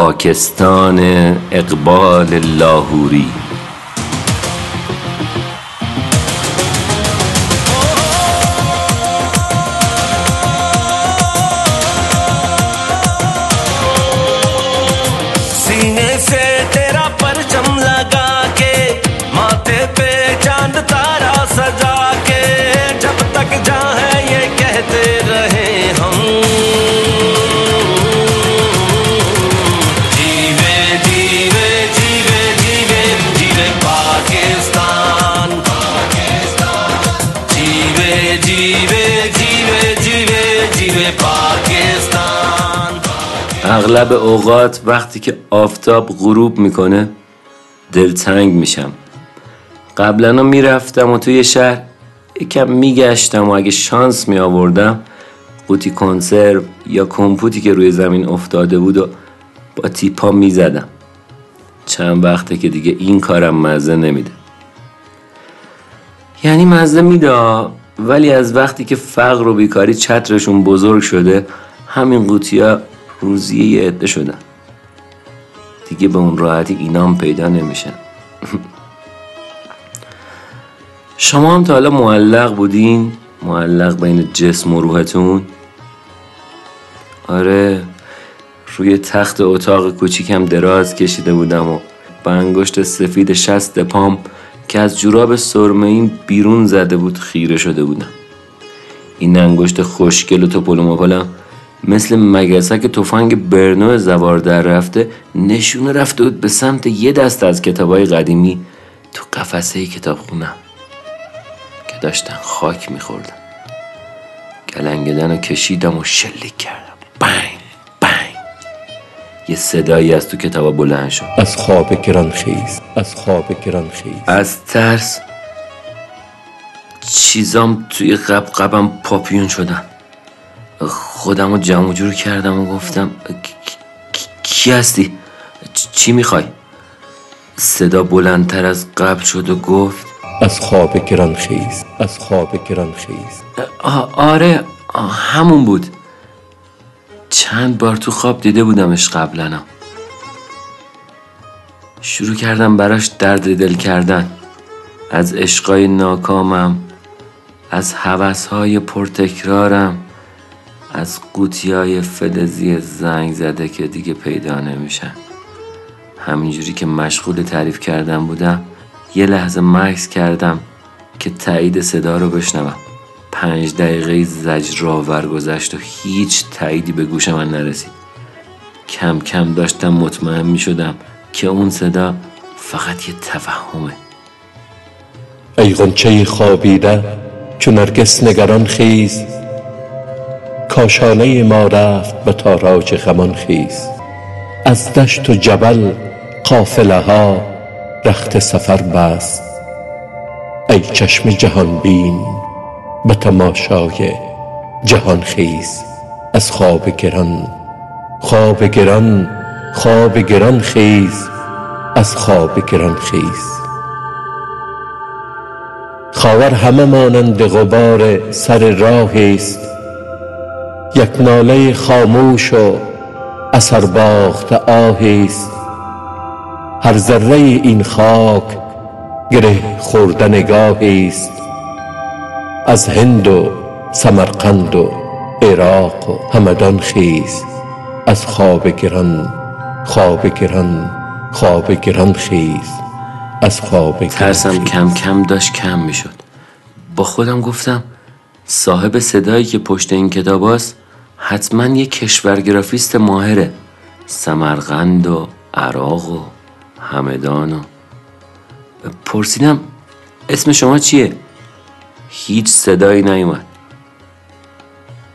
پاکستان اقبال لاهوری. اغلب اوقات وقتی که آفتاب غروب می‌کنه دلتنگ میشم. قبلا می‌رفتم و توی شهر یکم میگشتم و اگه شانس می آوردم قوطی کنسرو یا کمپوتی که روی زمین افتاده بود و با تیپا می‌زدم. چند وقته که دیگه این کارم مزه نمیده. یعنی مزه میده ولی از وقتی که فقر و بیکاری چترشون بزرگ شده همین قوطی ها روزیه یه عده شدن. دیگه به اون راحتی اینام پیدا نمیشن. شما هم تا حالا معلق بودین؟ معلق بین جسم و روحتون؟ آره روی تخت اتاق کوچیکم دراز کشیده بودم و با انگشت سفید شست پام که از جوراب سرمه این بیرون زده بود خیره شده بودم. این انگشت خوشگل و توپل مثل مگسک تفنگ برنو زوار در رفته نشونه رفته بود به سمت یه دست از کتابای قدیمی تو قفسه کتاب خونم که داشتن خاک میخوردن. گلنگدن رو کشیدم و شلیک کردم. بنگ بنگ. یه صدایی از تو کتابا بلند شد. از خواب گران خیز از خواب گران خیز. از ترس چیزام توی قب قبم پاپیون شدن. خودم رو جمع جور کردم و گفتم کی هستی؟ چی می‌خوای؟ صدا بلندتر از قبل شد و گفت از خواب گران خیز از خواب گران خیز آره همون بود چند بار تو خواب دیده بودمش قبلنا شروع کردم براش درد دل کردن از عشقای ناکامم از حوثهای پرتکرارم از قوطی های فلزی زنگ زده که دیگه پیدا نمیشن. همینجوری که مشغول تعریف کردم بودم یه لحظه مکس کردم که تایید صدا رو بشنوم. پنج دقیقه زجرآور گذشت و هیچ تاییدی به گوش من نرسید. کم کم داشتم مطمئن می شدم که اون صدا فقط یه توهمه. ای غنچه خوابیده چون نرگس نگران خیز کاشانه ما رفت به تاراج غمان خیز. از دشت و جبل قافله ها رخت سفر بست. ای چشم جهان بین به تماشای جهان خیز. از خواب گران خواب گران خواب گران خیز. از خواب گران خیز. خاور همه مانند غبار سر راهی است. یک ناله خاموش و اثر باخت آهی است. هر ذره این خاک گره خورده نگاهی است. از هند و سمرقند و عراق و همدان خیز. از خواب گران خواب گران خواب گران خیز. از خواب گران ترسم کم کم داشت کم می‌شد. با خودم گفتم صاحب صدایی که پشت این کتاب است حتما یه کشورگرافیست ماهره. سمرقند و عراق و همدان و پرسیدم اسم شما چیه؟ هیچ صدایی نیومد.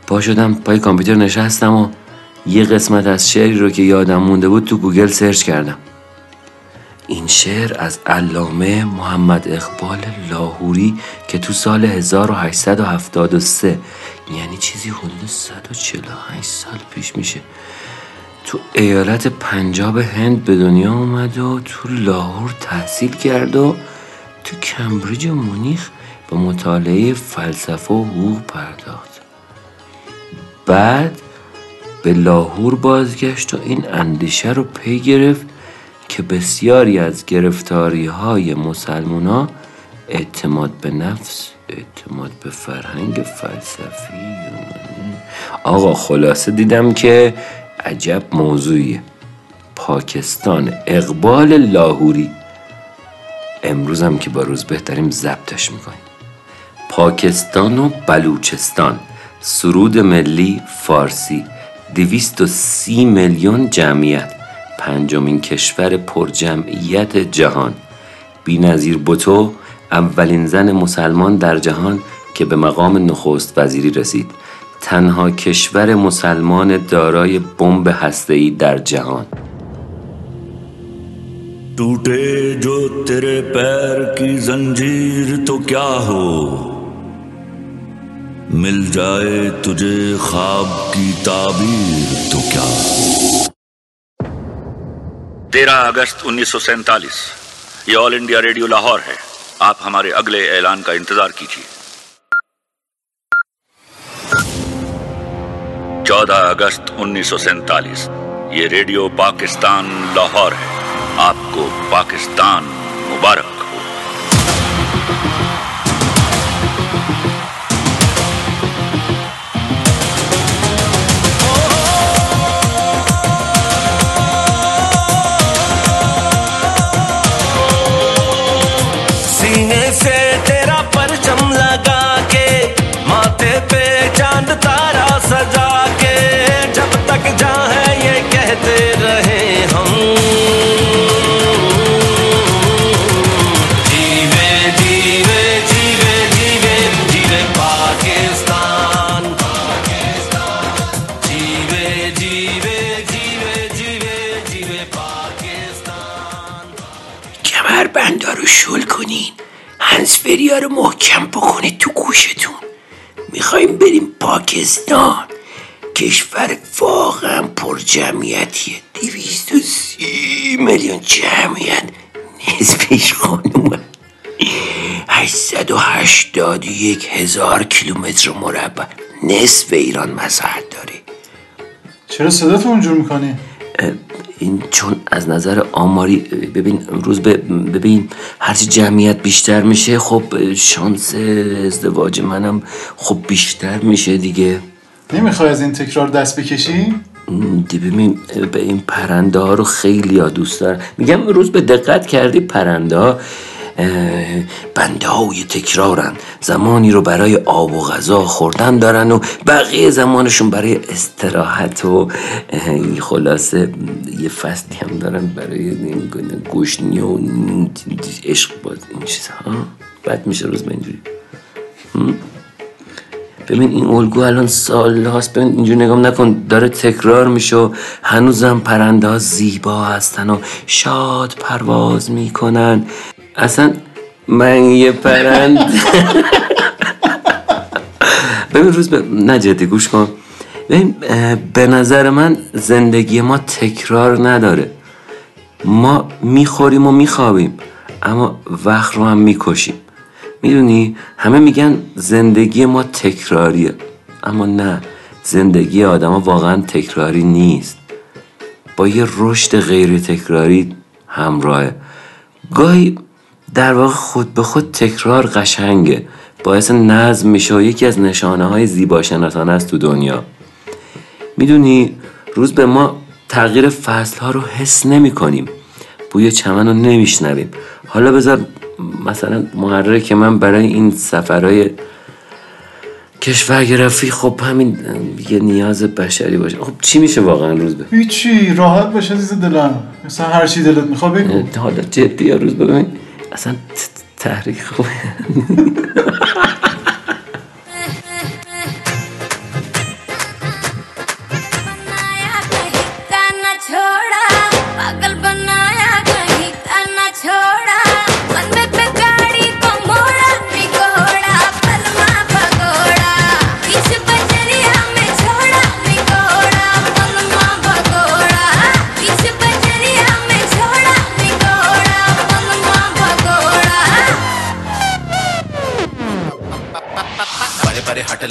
پا شدم پای کامپیوتر نشستم و یه قسمت از شعری رو که یادم مونده بود تو گوگل search کردم. این شعر از علامه محمد اقبال لاهوری که تو سال 1873 یعنی چیزی حدود 148 سال پیش میشه تو ایالت پنجاب هند به دنیا اومد و تو لاهور تحصیل کرد و تو کمبریج و مونیخ به مطالعه فلسفه و حقوق پرداخت. بعد به لاهور بازگشت و این اندیشه رو پی گرفت که بسیاری از گرفتاری های مسلمونا اعتماد به نفس اعتماد به فرهنگ فلسفی آقا خلاصه دیدم که عجب موضوعیه پاکستان اقبال لاهوری. امروزم که با روز بهتریم ضبطش می‌کنیم. پاکستان و بلوچستان. سرود ملی فارسی. دویست و سی میلیون جمعیت. پنجمین کشور پرجمعیت جهان. بینظیر بوتو اولین زن مسلمان در جهان که به مقام نخست وزیری رسید. تنها کشور مسلمان دارای بمب هسته‌ای در جهان. ٹوٹے جو تیرے پیر کی زنجیر تو کیا ہو؟ مل جائے تجھے خواب کی تعبیر تو کیا؟ ہو तेरह अगस्त उन्नीस ये ऑल इंडिया रेडियो लाहौर है। आप हमारे अगले ऐलान का इंतज़ार कीजिए। चौदह अगस्त उन्नीस ये रेडियो पाकिस्तान लाहौर है। आपको पाकिस्तान मुबारक। بندا رو شل کنین. هنسفریا رو محکم بکنه تو گوشتون. می‌خوایم بریم پاکستان. جمعیتیه. دویست و سی میلیون جمعیت. نصفش خانومه. هشتصد و هشتاد یک هزار کیلومتر مربع. نصف ایران مساحت داره. چرا صداتو اونجور می‌کنی؟ این چون از نظر آماری ببین روز ببین هرچی جمعیت بیشتر میشه خب شانس ازدواج منم خب بیشتر میشه دیگه. نمی‌خوای از این تکرار دست بکشی؟ ببین به این پرنده ها رو خیلی ها دوست دارم میگم روز به دقت کردی پرنده ها بنده های تکرارن. زمانی رو برای آب و غذا خوردن دارن و بقیه زمانشون برای استراحت و خلاصه یه فصلی هم دارن برای گشنی و عشق باز این چیزها. بد میشه روز به اینجوری. ببین این الگو الان سال هاست. ببین اینجور نگاه نکن. داره تکرار میشه و هنوزم پرنده ها زیبا هستن و شاد پرواز می‌کنن. اصلا من یه پرند ببین روز به نجدی گوش کن. ببین به نظر من زندگی ما تکرار نداره. ما می‌خوریم و میخوابیم اما وقت رو هم می‌کشیم. می‌دونی؟ همه میگن زندگی ما تکراریه. اما نه زندگی آدما واقعا تکراری نیست. با یه رشد غیر تکراری همراهه. گاهی در واقع خود به خود تکرار قشنگه. باعث نظم میشه و یکی از نشانه های زیباشناسانه است تو دنیا. می‌دونی؟ روز به ما تغییر فصل ها رو حس نمی کنیم بوی چمن رو نمیشنویم. حالا بذار مثلا محرک من برای این سفرهای کشورگرافی خب همین یه نیاز بشری باشه. خب چی میشه واقعا روز به؟ هیچی راحت باشه عزیز دلم. مثلا هر چی دلت می‌خواد بگو. حالا جدی روز ببین اصلا تحریک خوبه.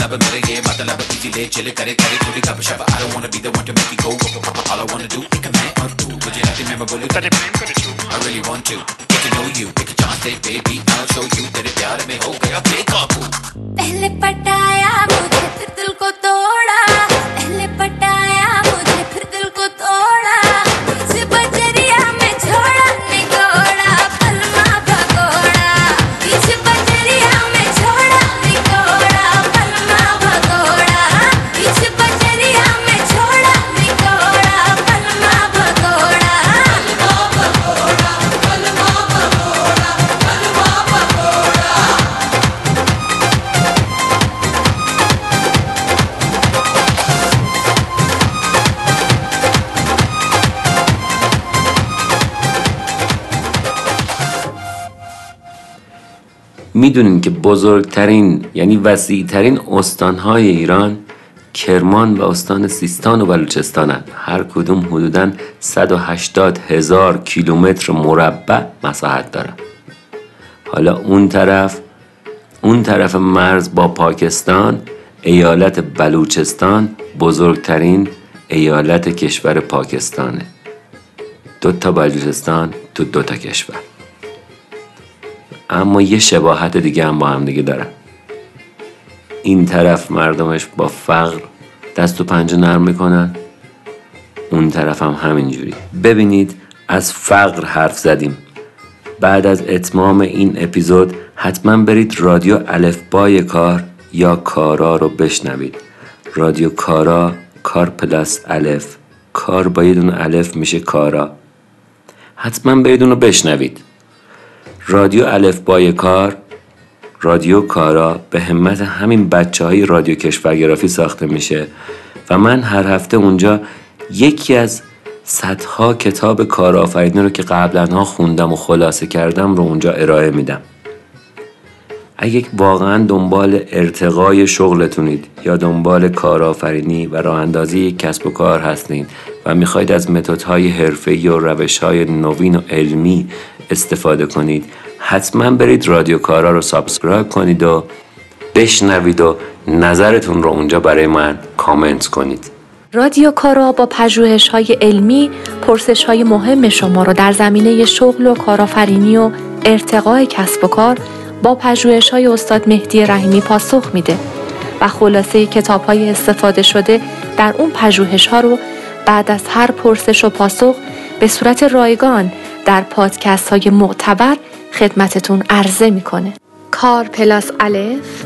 मतलब मेरे ये मतलब इजी ले चले करे करे थोड़ी कब शप I don't want to be the one to make you go all I want to do एक मैं और तू मुझे रात में मैं बोलूँ तेरे प्रेम करे तू I really want to. Get to know you. एक चांस दे बेबी I'll show you तेरे प्यार में हो गया बेकाबू पहले पटा می‌دونین که بزرگترین یعنی وسیعترین استانهای ایران کرمان و استان سیستان و بلوچستانن هر کدوم حدودا 180 هزار کیلومتر مربع مساحت دارن. حالا اون طرف اون طرف مرز با پاکستان ایالت بلوچستان بزرگترین ایالت کشور پاکستانه. دو تا بلوچستان تو دو تا کشور. اما یه شباهت دیگه هم با هم دیگه دارن. این طرف مردمش با فقر دست و پنجه نرم می‌کنن اون طرف هم همینجوری. ببینید از فقر حرف زدیم. بعد از اتمام این اپیزود حتما برید رادیو الفبای کار یا کارا رو بشنوید. رادیو کارا کار پلاس الف. کار با یه دونه الف میشه کارا. حتما برید اونو بشنوید. رادیو الف بای کار رادیو کارا به همت همین بچه های رادیو کشورگرافی ساخته میشه و من هر هفته اونجا یکی از صدها کتاب کارآفرینی رو که قبلا ها خوندم و خلاصه کردم رو اونجا ارائه میدم. اگه واقعا دنبال ارتقای شغلتونید یا دنبال کارآفرینی و راه اندازی کسب و کار هستین و می‌خواید از متدهای حرفه‌ای و روش‌های نوین و علمی استفاده کنید. حتما برید رادیو کارا رو subscribe کنید و بشنوید و نظرتون رو اونجا برای من کامنت کنید. رادیو کارا با پژوهش های علمی پرسش های مهم شما را در زمینه شغل و کارآفرینی و ارتقای کسب و کار با پژوهش های استاد مهدی رحیمی پاسخ میده و خلاصه کتاب های استفاده شده در اون پژوهش ها رو بعد از هر پرسش و پاسخ به صورت رایگان در پادکست های معتبر خدمتتون عرضه می‌کنه. کار plus الف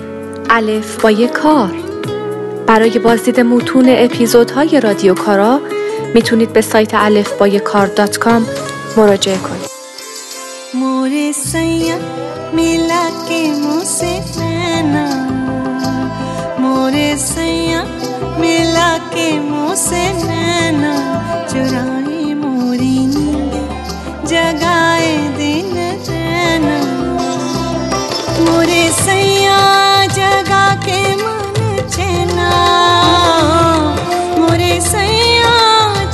الف با یک کار. برای بازدید متون اپیزودهای رادیو کارا می‌تونید به سایت الف با یک کار dot com مراجعه کنید. میلا که موسه نانا. چرانی مورینی जगाए दिन रैना मोरे सैया जगा के मन चैना मोरे सैया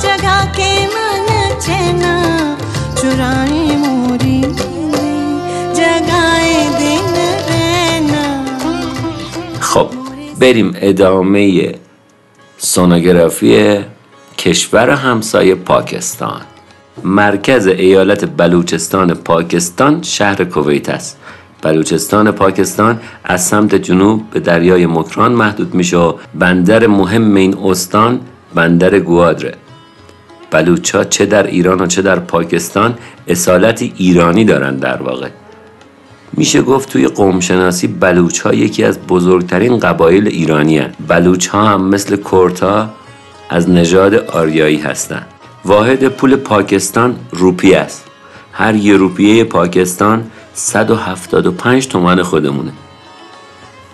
जगा के मन चैना चुराए मोरी नींदें, जगाए दिन रैना خب بریم ادامه سونوگرافی کشور همسایه پاکستان مرکز ایالت بلوچستان پاکستان شهر کویت است بلوچستان پاکستان از سمت جنوب به دریای مکران محدود میشه و بندر مهم این استان بندر گوادره بلوچا چه در ایران و چه در پاکستان اصالت ایرانی دارن در واقع میشه گفت توی قومشناسی بلوچ ها یکی از بزرگترین قبایل ایرانی هن. بلوچ ها هم مثل کرتا از نژاد آریایی هستند. واحد پول پاکستان روپی است. هر یه روپیه پاکستان 175 تومن خودمونه.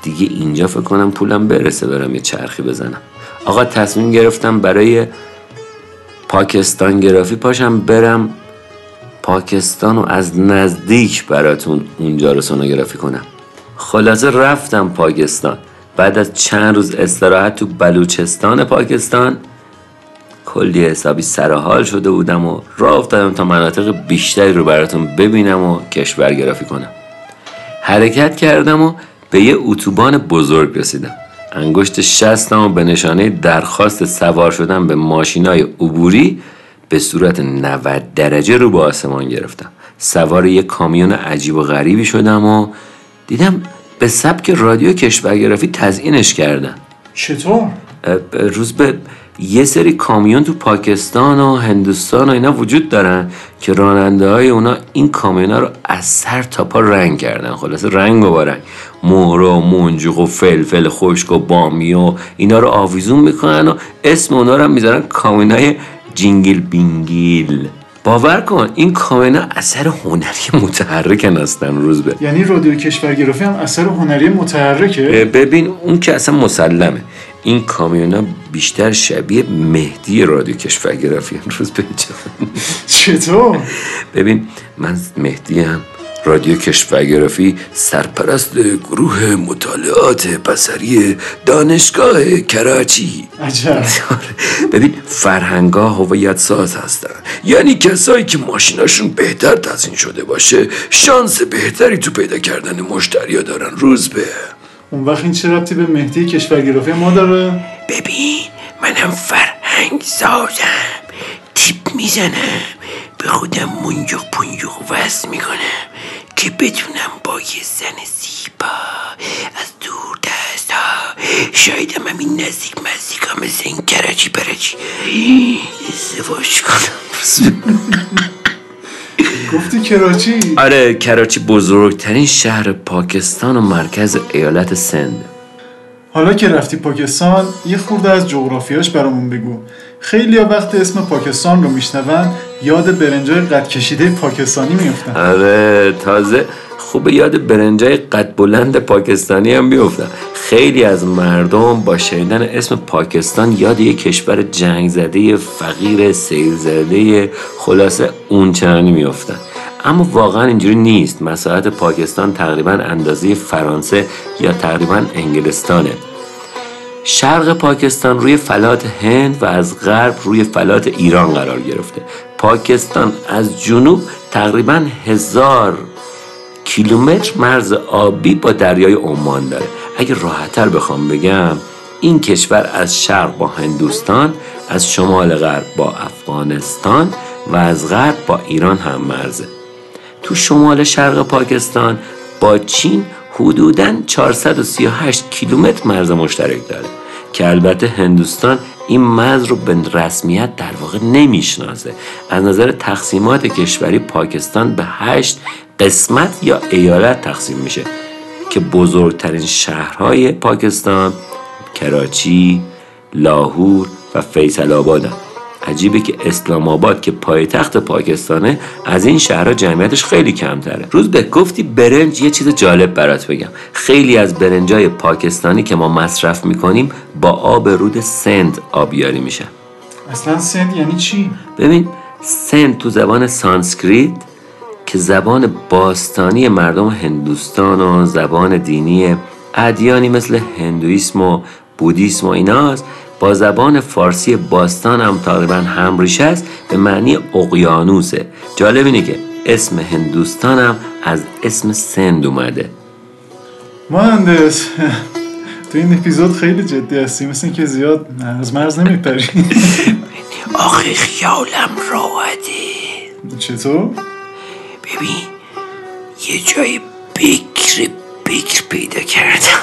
دیگه اینجا فکر کنم پولم برسه برم یه چرخی بزنم. آقا تصمیم گرفتم برای پاکستان گرافی پاشم برم پاکستان رو از نزدیک براتون اونجا رو سونوگرافی کنم خلاصه رفتم پاکستان بعد از چند روز استراحت تو بلوچستان پاکستان کلی حسابی سرحال شده بودم و راه افتادم تا مناطق بیشتری رو براتون ببینم و کشور گرافی کنم. حرکت کردم و به یه اتوبان بزرگ رسیدم. انگشت شستم و به نشانه درخواست سوار شدن به ماشینای عبوری به صورت 90 درجه رو به آسمان گرفتم. سوار یک کامیون عجیب و غریبی شدم و دیدم به سبک رادیو کشورگرافی تزیینش کردن. چطور؟ روز به یه سری کامیون تو پاکستان و هندوستان و اینا وجود دارن که راننده های اونا این کامیون ها رو از سر تا پا رنگ کردن. خلاصه رنگ و با رنگ مهره و منجوق و فلفل خشک و بامیه و اینا رو آویزون می‌کنن و اسم اونا رو هم می‌ذارن کامیون های جینگل بینگیل. باور کن این کامیون ها اثر هنری متحرکن هستن روزبه. یعنی رادیو کشورگرافی هم اثر هنری متحرکه؟ ببین اون که اصلا مسلمه. این کامیونا بیشتر شبیه مهدی رادیو کشورگرافی امروز به. چطور؟ ببین من مهدی هم رادیو کشورگرافی سرپرست گروه مطالعات بسری دانشگاه کراچی. عجب. ببین فرهنگا هویت ساز هستن. یعنی کسایی که ماشیناشون بهتر تزین شده باشه شانس بهتری تو پیدا کردن مشتریا دارن. روز به. اون وقت این چه ربطی به مهدی کشورگرافی ما داره؟ ببین منم فرهنگ سازم. تیپ می‌زنم. به خودم منجوق پنجوق وصل می‌کنم که بتونم با یه زن زیبا از دور دست ها شایدم همین نزدیک مزدیک ها مثل این کرچی پرچی ازدواج کنم. گفتی کراچی؟ آره کراچی بزرگترین شهر پاکستان و مرکز ایالت سند. حالا که رفتی پاکستان یه خورده از جغرافیاش برامون بگو. خیلی وقت اسم پاکستان رو میشنون یاد برنجای قد کشیده پاکستانی میفتن آره تازه خوب یاد برنجای قد بلند پاکستانی هم بیفتم. خیلی از مردم با شنیدن اسم پاکستان یاد یک کشور جنگ زده فقیر سیل زده خلاصه اون چنانی میفتن اما واقعا اینجوری نیست. مساحت پاکستان تقریبا اندازه فرانسه یا تقریبا انگلستانه. شرق پاکستان روی فلات هند و از غرب روی فلات ایران قرار گرفته. پاکستان از جنوب تقریبا هزار کیلومتر مرز آبی با دریای عمان داره. اگه راحتتر بخوام بگم این کشور از شرق با هندوستان از شمال غرب با افغانستان و از غرب با ایران هم مرزه. تو شمال شرق پاکستان با چین حدوداً 438 کیلومتر مرز مشترک داره. که البته هندوستان این مرز رو به رسمیت در واقع نمی‌شناسه. از نظر تقسیمات کشوری پاکستان به هشت قسمت یا ایالت تقسیم میشه که بزرگترین شهرهای پاکستان کراچی، لاهور و فیصل آبادن عجیبه که اسلام آباد که پایتخت پاکستانه از این شهرها جمعیتش خیلی کمتره. روز به گفتی برنج یه چیز جالب برات بگم. خیلی از برنجای پاکستانی که ما مصرف می‌کنیم با آب رود سند آبیاری میشن. اصلا سند یعنی چی؟ ببین سند تو زبان سانسکریت که زبان باستانی مردم هندوستان و زبان دینی ادیانی مثل هندویسم و بودیسم و ایناست با زبان فارسی باستان هم تقریبا همریشه است به معنی اقیانوسه. جالب اینه که اسم هندوستان هم از اسم سند اومده. مهندس تو این اپیزود خیلی جدی هستی مثل اینکه زیاد از مرز نمیپری. آخه خیالم راحته. چطور؟ ببین یه جای بکر بکر پیدا کردم.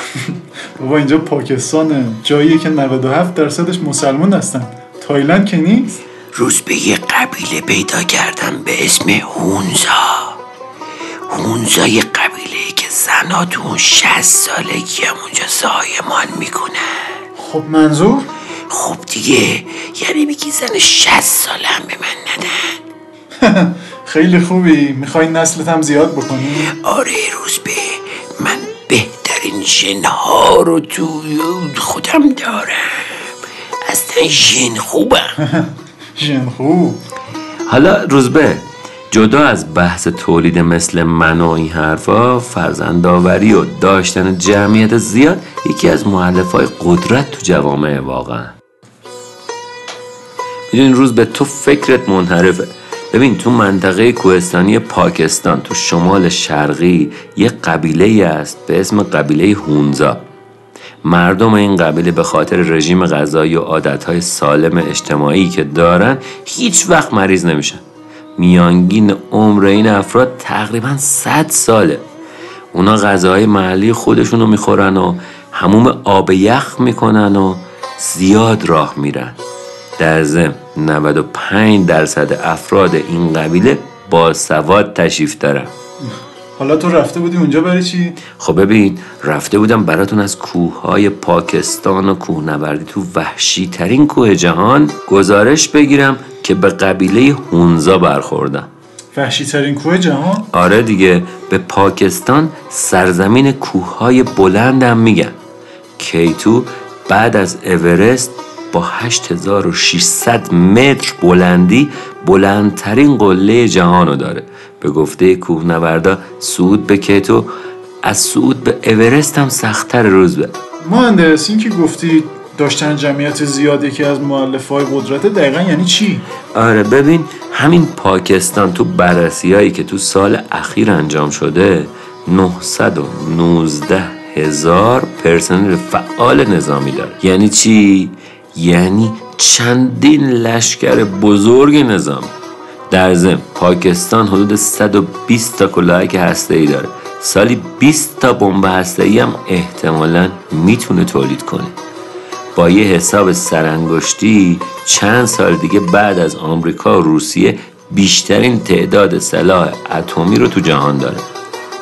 بابا اینجا پاکستانه. جاییه که 97 درصدش مسلمان هستن. تایلند که نیست. روز به یه قبیله پیدا کردم به اسم هونزا. هونزا یه قبیله که زنها تو اون 60 سالگی هم اونجا زایمان می‌کنن خب منظور؟ خب دیگه یعنی میگی زن 60 ساله هم به من ندن. خیلی خوبی. می‌خوای نسلت هم زیاد بکنی؟ آره روز به من بهترین ژنها رو تو خودم دارم. اصلا ژن خوبم. ژن خوب. حالا روزبه جدا از بحث تولید مثل من و این حرفا فرزندآوری و داشتن جمعیت زیاد یکی از معلف های قدرت تو جوامع واقعا. می‌دونی روز به تو فکرت منحرفه. ببین تو منطقه کوهستانی پاکستان تو شمال شرقی یه قبیله است به اسم قبیله هونزا. مردم این قبیله به خاطر رژیم غذایی و عادتهای سالم اجتماعی که دارن هیچ وقت مریض نمیشن. میانگین عمر این افراد تقریبا 100 ساله. اونا غذاهای محلی خودشونو می‌خورن و هموم آب یخ می‌کنن و زیاد راه میرن. در ضمن 95 درصد افراد این قبیله با سواد تشریف دارن. حالا تو رفته بودی اونجا برای چی؟ خب ببین رفته بودم براتون از کوههای پاکستان و کوهنوردی تو وحشی ترین کوه جهان گزارش بگیرم که به قبیله هونزا برخوردم وحشی ترین کوه جهان؟ آره دیگه به پاکستان سرزمین کوههای بلندم میگن. کیتو بعد از اورست با 8600 متر بلندی بلندترین قله جهانو داره. به گفته کوهنوردا صعود به کیتو از صعود به اورست هم سختتر روز به مهندس این که گفتی داشتن جمعیت زیاد یکی از مؤلفه های قدرت دقیقا یعنی چی؟ آره ببین همین پاکستان تو بررسی هایی که تو سال اخیر انجام شده 919 هزار پرسنل فعال نظامی داره. یعنی چی؟ یعنی چندین لشکر بزرگ نظامی در ضمن پاکستان حدود 120 تا کلاهک هسته ای داره. سالی 20 تا بمب هسته ای هم احتمالا می‌تونه تولید کنه. با یه حساب سرانگشتی چند سال دیگه بعد از آمریکا و روسیه بیشترین تعداد سلاح اتمی رو تو جهان داره.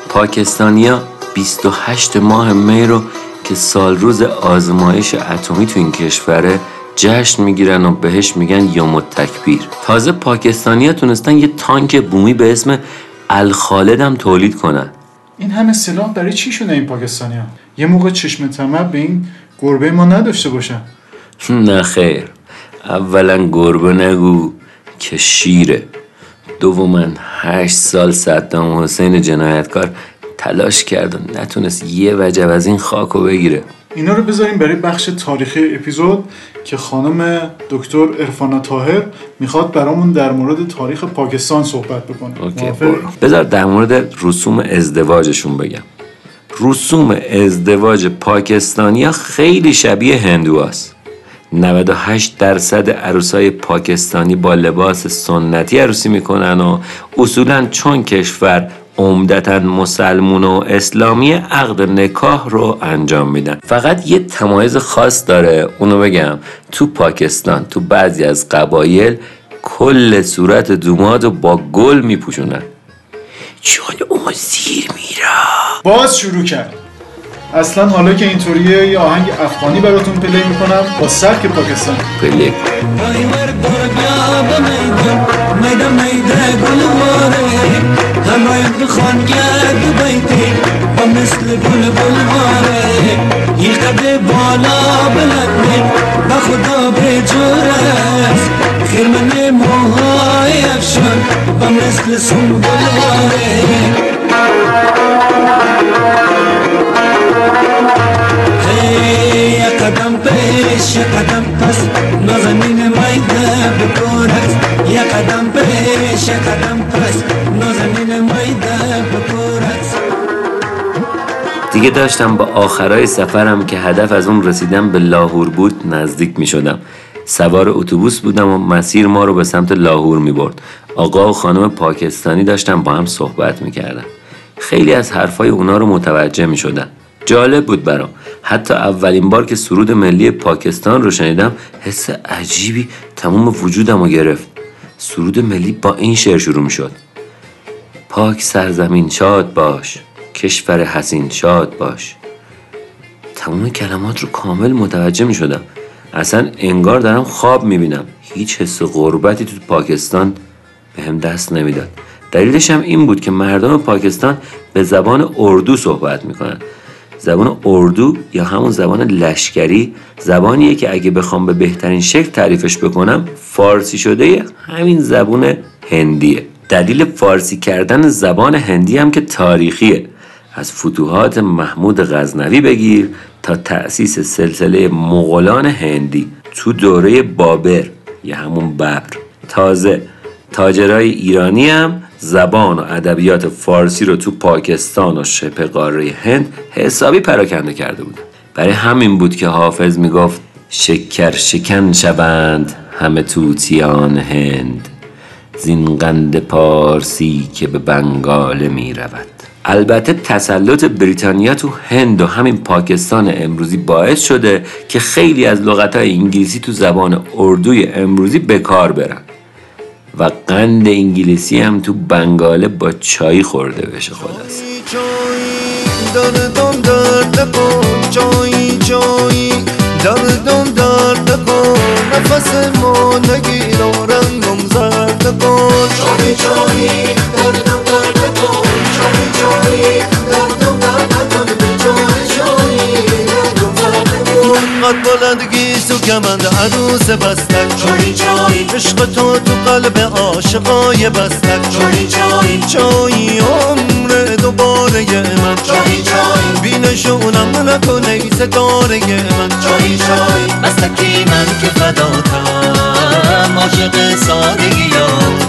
پاکستانیا 28 ماه می رو که سال روز آزمایش اتمی تو این کشوره جشن می‌گیرن و بهش میگن یوم التکبیر. تازه پاکستانیا تونستن یه تانک بومی به اسم الخالد هم تولید کنن. این همه سلاح برای چی شده این پاکستانی ها؟ یه موقع چشم طمع به این گربه ما نداشته باشن. نه خیر. اولا گربه نگو که شیره. دوما هشت سال صدام حسین جنایتکار تلاش کرد و نتونست یه وجب از این خاک رو بگیره. اینا رو بذاریم برای بخش تاریخی اپیزود که خانم دکتر ارفانا تاهر می‌خواد برامون در مورد تاریخ پاکستان صحبت بکنه. بذار در مورد رسوم ازدواجشون بگم. رسوم ازدواج پاکستانی خیلی شبیه هندواست. 98 درصد عروسای پاکستانی با لباس سنتی عروسی می‌کنن و اصولا چون کشور عمدتا مسلمون و اسلامی عقد نکاح رو انجام میدن. فقط یه تمایز خاص داره اونو بگم. تو پاکستان تو بعضی از قبایل کل صورت دوماد رو با گل میپوشونن. چون اون زیر میره باز شروع کرد. اصلا حالا که اینطوریه یه آهنگ افغانی براتون پلی می‌کنم با سبک پاکستان. پلیک Tamayüklü han geldi beyti Bamisli bul bul vare Yıkadı bala biletni Bakhuda becures Khirmani muha yavşan Bamisli sun bul vare دیگه داشتم با آخرای سفرم که هدف از اون رسیدن به لاهور بود نزدیک می شدم سوار اتوبوس بودم و مسیر ما رو به سمت لاهور می برد آقا و خانم پاکستانی داشتم با هم صحبت می کردم خیلی از حرفای اونا رو متوجه می شدم جالب بود برام. حتی اولین بار که سرود ملی پاکستان رو شنیدم حس عجیبی تمام وجودم رو گرفت. سرود ملی با این شعر شروع می شد پاک سرزمین شاد باش. کشور حسین شاد باش. تمام کلمات رو کامل متوجه می شدم. اصلا انگار دارم خواب می بینم. هیچ حس غربتی تو پاکستان به هم دست نمی‌داد دلیلش هم این بود که مردم پاکستان به زبان اردو صحبت می‌کنن زبان اردو یا همون زبان لشکری زبانیه که اگه بخوام به بهترین شکل تعریفش بکنم فارسی شده همین زبان هندیه. دلیل فارسی کردن زبان هندی هم که تاریخیه. از فتوحات محمود غزنوی بگیر تا تأسیس سلسله مغولان هندی تو دوره بابر یا همون ببر. تازه تاجرای ایرانی هم زبان و ادبیات فارسی رو تو پاکستان و شبه قاره هند حسابی پراکنده کرده بودن. برای همین بود که حافظ می‌گفت شکر شکن شوند همه توتیان هند. زین قند پارسی که به بنگاله می رود البته تسلط بریتانیا تو هند و همین پاکستان امروزی باعث شده که خیلی از لغتهای انگلیسی تو زبان اردوی امروزی به کار برن. و قند انگلیسی هم تو بنگاله با چای خورده بشه خلاصه دردم درد کن. جایی جایی دردم درد کن. نفس ما نگیر و رنگم زرد کن. جایی جایی دردم درد کن قد بلندگی تو کمند عروس بستک جایی جایی عشق تو تو قلب عاشقای بستک جایی جایی جایی عمر دوباره من جایی جایی بینشونم نکنه ای ستاره من جایی جایی بستکی من که فداتم عاشق سادگیاتم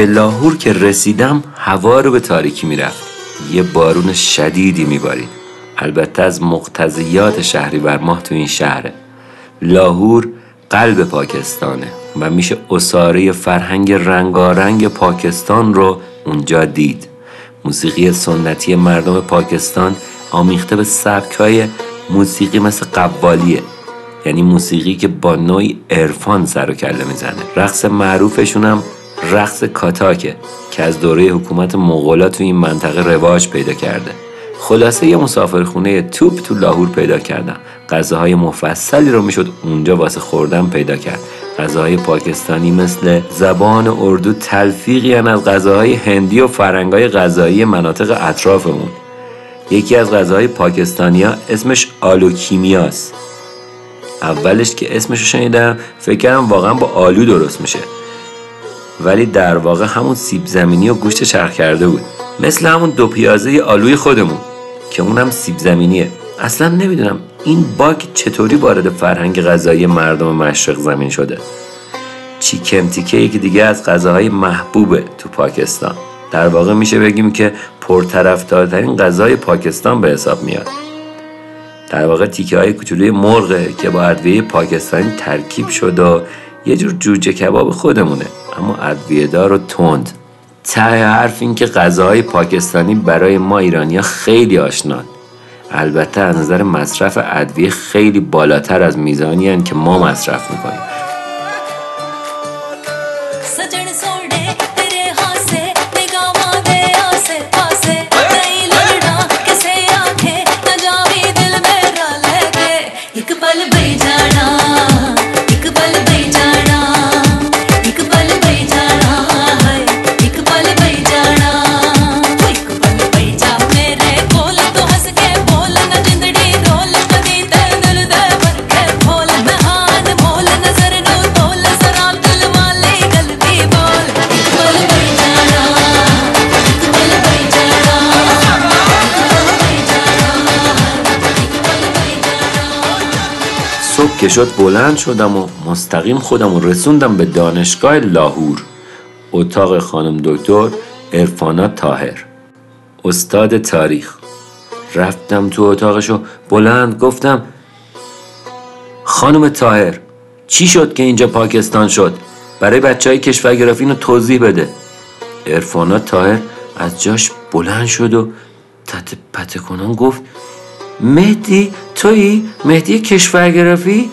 به لاهور که رسیدم هوا رو به تاریکی می‌رفت. یه بارون شدیدی میبارید. البته از مقتضیات شهری بر ماه تو این شهره. لاهور قلب پاکستانه و میشه اساره فرهنگ رنگارنگ پاکستان رو اونجا دید. موسیقی سنتی مردم پاکستان آمیخته به سبکهای موسیقی مثل قوالیه. یعنی موسیقی که با نوعی عرفان سر و کله می‌زنه. رقص معروفشون هم رقص کاتاکه که از دوره حکومت مغولا تو این منطقه رواج پیدا کرده. خلاصه یه مسافرخونه توپ تو لاهور پیدا کردم غذاهای مفصلی رو می‌شد اونجا واسه خوردن پیدا کرد. غذاهای پاکستانی مثل زبان اردو تلفیقی هن از غذاهای هندی و فرنگای غذایی مناطق اطرافمون. یکی از غذاهای پاکستانیا اسمش آلو کیمیاست اولش که اسمشو شنیدم فکر کردم واقعا با آلو درست میشه. ولی در واقع همون سیب زمینی و گوشت چرخ کرده بود. مثل همون دو پیازه آلوی خودمون که اونم سیب زمینیه. اصلا نمی‌دونم این باگ چطوری وارد فرهنگ غذایی مردم مشرق زمین شده. چیکن تیکه یکی دیگه از غذاهای محبوبه تو پاکستان. در واقع میشه بگیم که پرطرفدارترین غذای پاکستان به حساب میاد. در واقع تیکه های کوچولوی مرغه که با ادویه پاکستانی ترکیب شد و یه جور جوجه کباب خودمونه. اما ادویه دار و تند. ته حرف این که غذاهای پاکستانی برای ما ایرانیا خیلی آشنان. البته از نظر مصرف ادویه خیلی بالاتر از میزانی هن که ما مصرف می‌کنیم. که شد بلند شدم و مستقیم خودم رسوندم به دانشگاه لاهور. اتاق خانم دکتر ارفانا تاهر استاد تاریخ. رفتم تو اتاقش و بلند گفتم خانم تاهر چی شد که اینجا پاکستان شد؟ برای بچه های کشورگرافی اینو توضیح بده. ارفانا تاهر از جاش بلند شد و تته پته کنان گفت مهدی تویی؟ مهدی کشورگرافی؟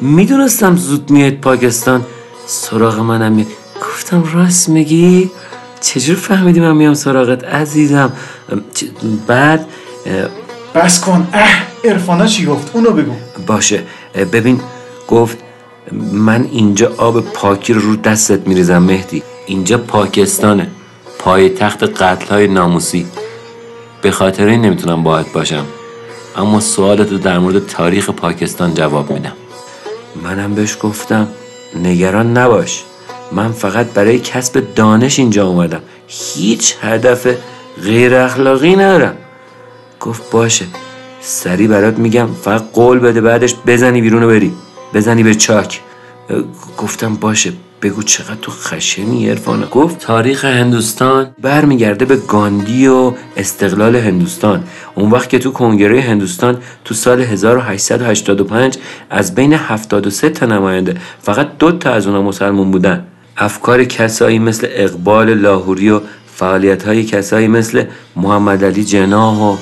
می‌دونستم زود میاد پاکستان. سراغ منم میاد. گفتم راست میگی؟ چجور فهمیدی من میام سراغت عزیزم؟ بعد بس کن. اه ارفانا چی گفت؟ اونو بگو. باشه. ببین گفت من اینجا آب پاکی رو رو دستت میریزم مهدی. اینجا پاکستانه. پای تخت قتل های ناموسی. به خاطر این نمی‌تونم باهات باشم. اما سوالت در مورد تاریخ پاکستان جواب میدم. منم بهش گفتم نگران نباش. من فقط برای کسب دانش اینجا اومدم. هیچ هدف غیر اخلاقی ندارم. گفت باشه سری برات میگم فقط قول بده بعدش بزنی بیرون و بری. بزنی به چاک. گفتم باشه بگو چقدر تو خشنی عرفان. گفت تاریخ هندوستان. برمیگرده به گاندی و استقلال هندوستان. اون وقت که تو کنگره هندوستان تو سال 1885 از بین 73 تا نماینده فقط دو تا از اونا مسلمون بودن. افکار کسایی مثل اقبال لاهوری و فعالیت های کسایی مثل محمد علی جناح و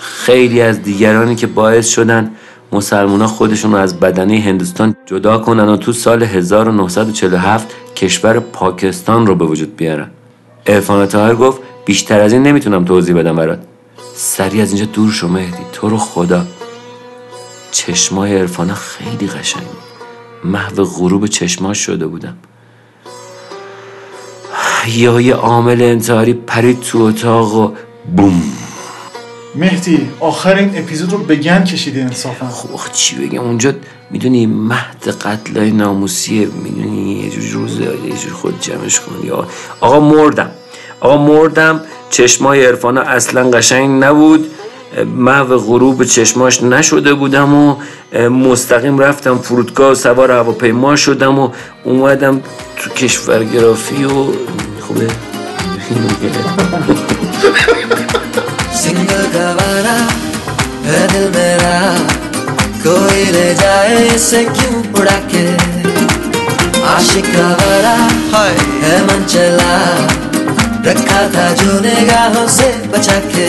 خیلی از دیگرانی که باعث شدن مسلمان خودشون رو از بدنه هندوستان جدا کنن و تو سال 1947 کشور پاکستان رو به وجود بیارن. ارفان تاهر گفت بیشتر از این نمی‌تونم توضیح بدم برات. سری از اینجا دور شو مهدی تو رو خدا. چشمای عرفانا خیلی قشنگ محو غروب چشماش شده بودم. یا یه عامل انتحاری پرید تو اتاق و بوم. مهدی آخرین اپیزود رو بگن کشیده انصافا. خب چی بگم؟ اونجا می‌دونی مهد قتلای ناموسیه می‌دونی یه جور روز یه جور خود جمعش کن یا آقا مردم. آقا مردم چشمای عرفانا اصلا قشنگ نبود. محو غروب چشماش نشده بودم و مستقیم رفتم فرودگاه سوار هواپیما شدم و اومدم تو کشورگرافی و خب، خوبه गवारा है दिल मेरा। कोई ले जाए इसे क्यों उड़ा के आशिक गवारा है मन चला। रखा था जो निगाहों से बचा के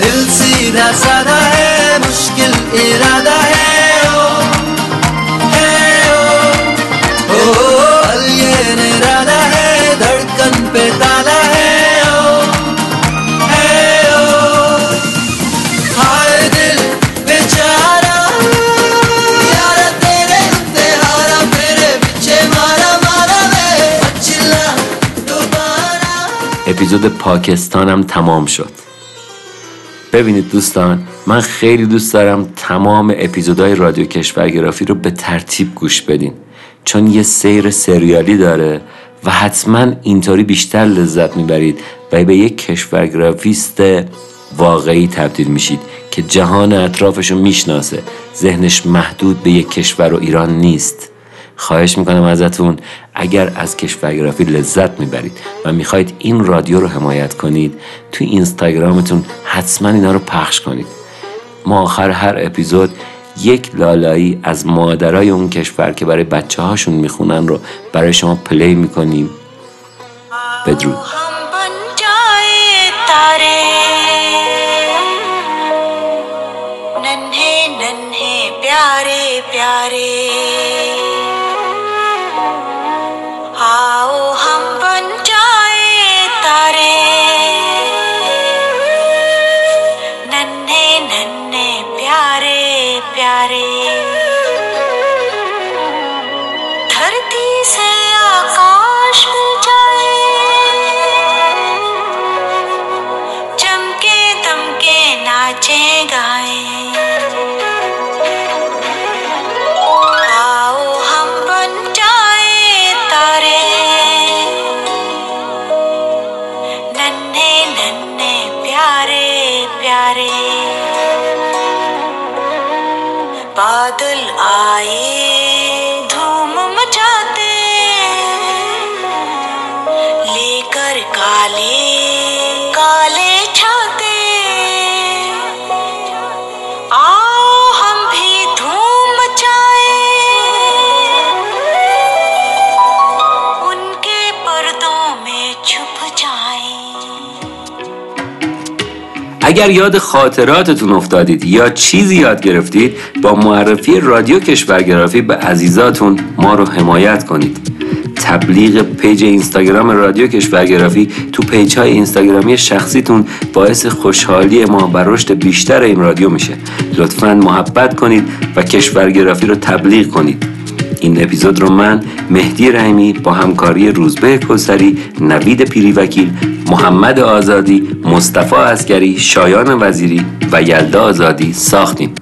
दिल सीधा साधा है मुश्किल इरादा है اپیزود پاکستانم تمام شد. ببینید دوستان من خیلی دوست دارم تمام اپیزودهای رادیو کشورگرافی رو به ترتیب گوش بدین. چون یه سیر سریالی داره و حتما اینطوری بیشتر لذت می‌برید و به یک کشورگرافیست واقعی تبدیل میشید که جهان اطرافش رو می‌شناسه. ذهنش محدود به یک کشور و ایران نیست. خواهش می‌کنم ازتون. اگر از کشورگرافی لذت می‌برید و می‌خواید این رادیو رو حمایت کنید توی اینستاگرامتون حتما اینا رو پخش کنید. ما آخر هر اپیزود یک لالایی از مادرای اون کشور که برای بچه هاشون می‌خونن رو برای شما پلی می‌کنیم. بدرود. बादल आए। اگر یاد خاطراتتون افتادید یا چیزی یاد گرفتید با معرفی رادیو کشورگرافی به عزیزاتون ما رو حمایت کنید. تبلیغ page اینستاگرام رادیو کشورگرافی تو page های اینستاگرامی شخصیتون باعث خوشحالی ما و رشد بیشتر این رادیو میشه. لطفا محبت کنید و کشورگرافی رو تبلیغ کنید. این اپیزود رو من مهدی رحیمی با همکاری روزبه کوسری نوید پیری وکیل محمد آزادی مصطفی اسکری شایان وزیری و یلدا آزادی ساختیم